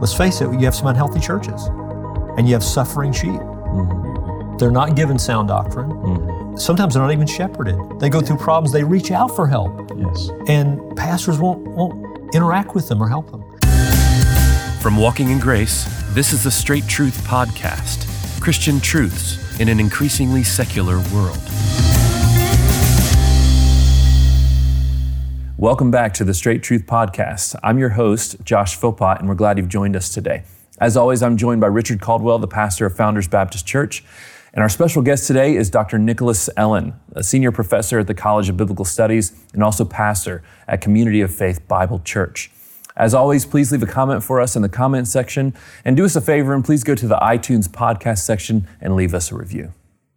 let's face it, you have some unhealthy churches and you have suffering sheep. Mm-hmm. They're not given sound doctrine. Mm-hmm. Sometimes they're not even shepherded. They go through problems, they reach out for help, Yes. and pastors won't, won't interact with them or help them. From Walking in Grace, this is the Straight Truth Podcast Christian truths in an increasingly secular world. Welcome back to the Straight Truth Podcast. I'm your host, Josh Philpott, and we're glad you've joined us today. As always, I'm joined by Richard Caldwell, the pastor of Founders Baptist Church. And our special guest today is Dr. Nicholas Ellen, a senior professor at the College of Biblical Studies and also pastor at Community of Faith Bible Church. As always, please leave a comment for us in the comment section and do us a favor and please go to the iTunes podcast section and leave us a review.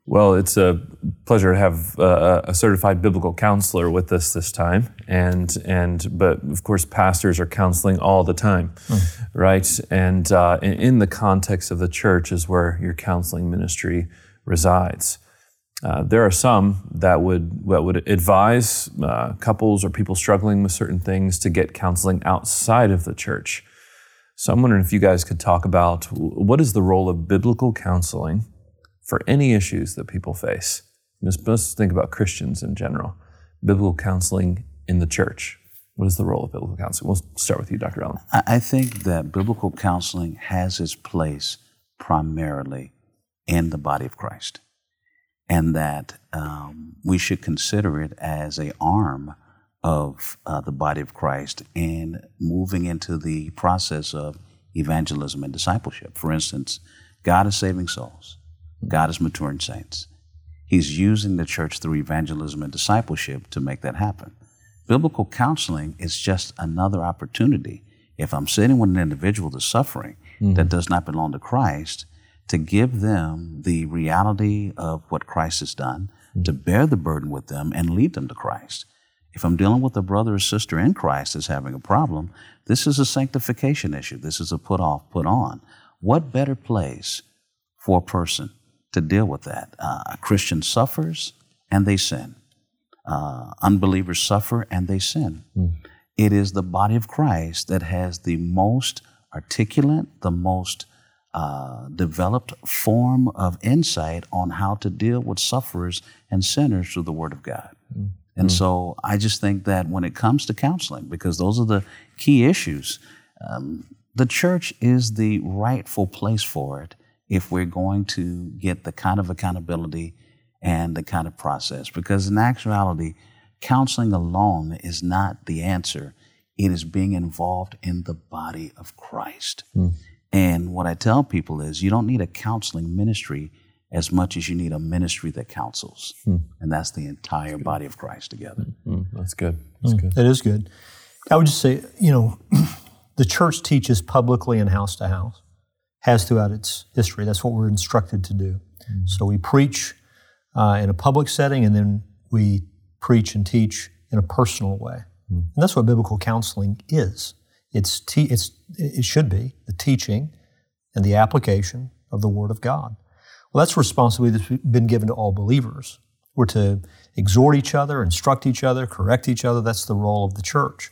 Well, it's a pleasure to have uh, a certified biblical counselor with us this time, and and but of course, pastors are counseling all the time, right? And uh, in, in the context of the church is where your counseling ministry resides. Uh, there are some that would that would advise uh, couples or people struggling with certain things to get counseling outside of the church. So I'm wondering if you guys could talk about what is the role of biblical counseling for any issues that people face. Just, let's think about Christians in general. Biblical counseling in the church. What is the role of biblical counseling? We'll start with you, Dr. Ellen. I think that biblical counseling has its place primarily in the body of Christ, and that um, we should consider it as a arm of uh, the body of Christ in moving into the process of evangelism and discipleship. For instance, God is saving souls. God is maturing saints. He's using the church through evangelism and discipleship to make that happen. Biblical counseling is just another opportunity. If I'm sitting with an individual that's suffering that mm-hmm. does not belong to Christ, to give them the reality of what Christ has done, mm-hmm. to bear the burden with them and lead them to Christ. If I'm dealing with a brother or sister in Christ that's having a problem, this is a sanctification issue. This is a put off, put on. What better place for a person to deal with that? Uh, a Christian suffers and they sin. Uh, unbelievers suffer and they sin. It is the body of Christ that has the most articulate, the most uh, developed form of insight on how to deal with sufferers and sinners through the Word of God. And so I just think that when it comes to counseling, because those are the key issues, um, the church is the rightful place for it if we're going to get the kind of accountability and the kind of process. Because in actuality, counseling alone is not the answer. It is being involved in the body of Christ. Hmm. And what I tell people is you don't need a counseling ministry as much as you need a ministry that counsels. Hmm. And that's the entire body of Christ together. Mm, that's good. That's good. That is good. I would just say, you know, the church teaches publicly and house to house, has throughout its history. That's what we're instructed to do. So we preach uh, in a public setting, and then we preach and teach in a personal way. And that's what biblical counseling is. It's, te- it's it should be the teaching and the application of the Word of God. Well, that's a responsibility that's been given to all believers. We're to exhort each other, instruct each other, correct each other. That's the role of the church.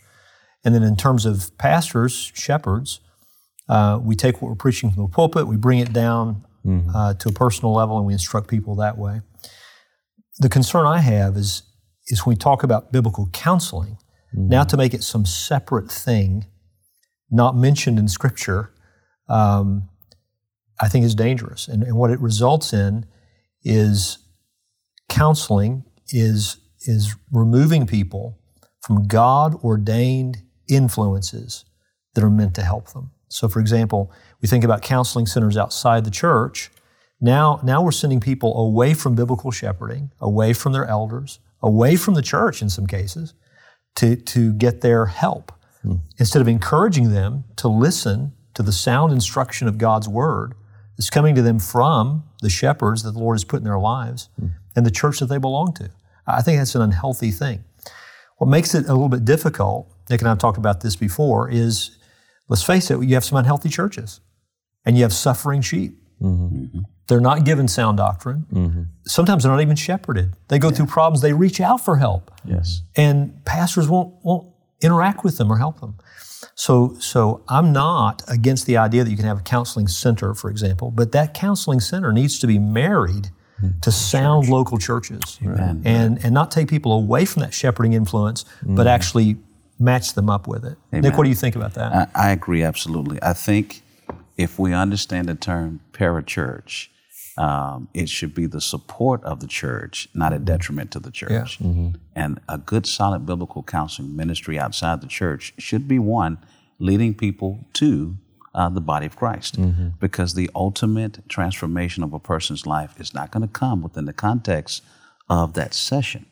And then in terms of pastors, shepherds, uh, we take what we're preaching from the pulpit, we bring it down uh, to a personal level, and we instruct people that way. The concern I have is, is when we talk about biblical counseling, now to make it some separate thing, not mentioned in Scripture, um, I think is dangerous. And, and what it results in is counseling is, is removing people from God ordained influences that are meant to help them. So, for example, we think about counseling centers outside the church. Now, now we're sending people away from biblical shepherding, away from their elders, away from the church in some cases, to, to get their help. Hmm. Instead of encouraging them to listen to the sound instruction of God's word that's coming to them from the shepherds that the Lord has put in their lives hmm. and the church that they belong to. I think that's an unhealthy thing. What makes it a little bit difficult, Nick and I have talked about this before, is let's face it, you have some unhealthy churches and you have suffering sheep. Mm-hmm. They're not given sound doctrine. Mm-hmm. Sometimes they're not even shepherded. They go through problems, they reach out for help. Yes. And pastors won't, won't interact with them or help them. So, so I'm not against the idea that you can have a counseling center, for example, but that counseling center needs to be married hmm. to sound Church. local churches Amen. and, and not take people away from that shepherding influence, but mm-hmm. actually match them up with it. Amen. Nick, what do you think about that? I, I, agree absolutely. I think if we understand the term parachurch, um, it should be the support of the church, not a detriment to the church. Yeah. Mm-hmm. And a good, solid biblical counseling ministry outside the church should be one leading people to uh, the body of Christ. Mm-hmm. Because the ultimate transformation of a person's life is not going to come within the context of that session.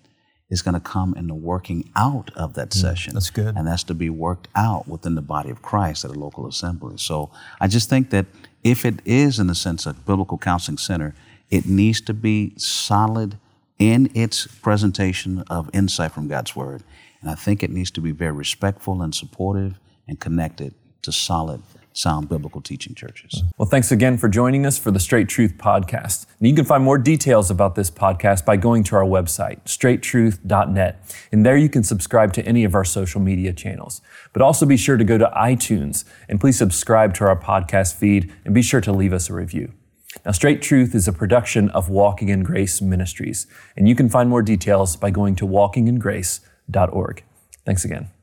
It's going to come in the working out of that mm, session. That's good. And that's to be worked out within the body of Christ at a local assembly. So I just think that if it is, in the sense, of biblical counseling center, it needs to be solid in its presentation of insight from God's Word. And I think it needs to be very respectful and supportive and connected to solid sound biblical teaching churches. Well, thanks again for joining us for the Straight Truth podcast. And you can find more details about this podcast by going to our website, straighttruth.net. And there you can subscribe to any of our social media channels. But also be sure to go to iTunes and please subscribe to our podcast feed and be sure to leave us a review. Now, Straight Truth is a production of Walking in Grace Ministries, and you can find more details by going to walkingingrace.org. Thanks again.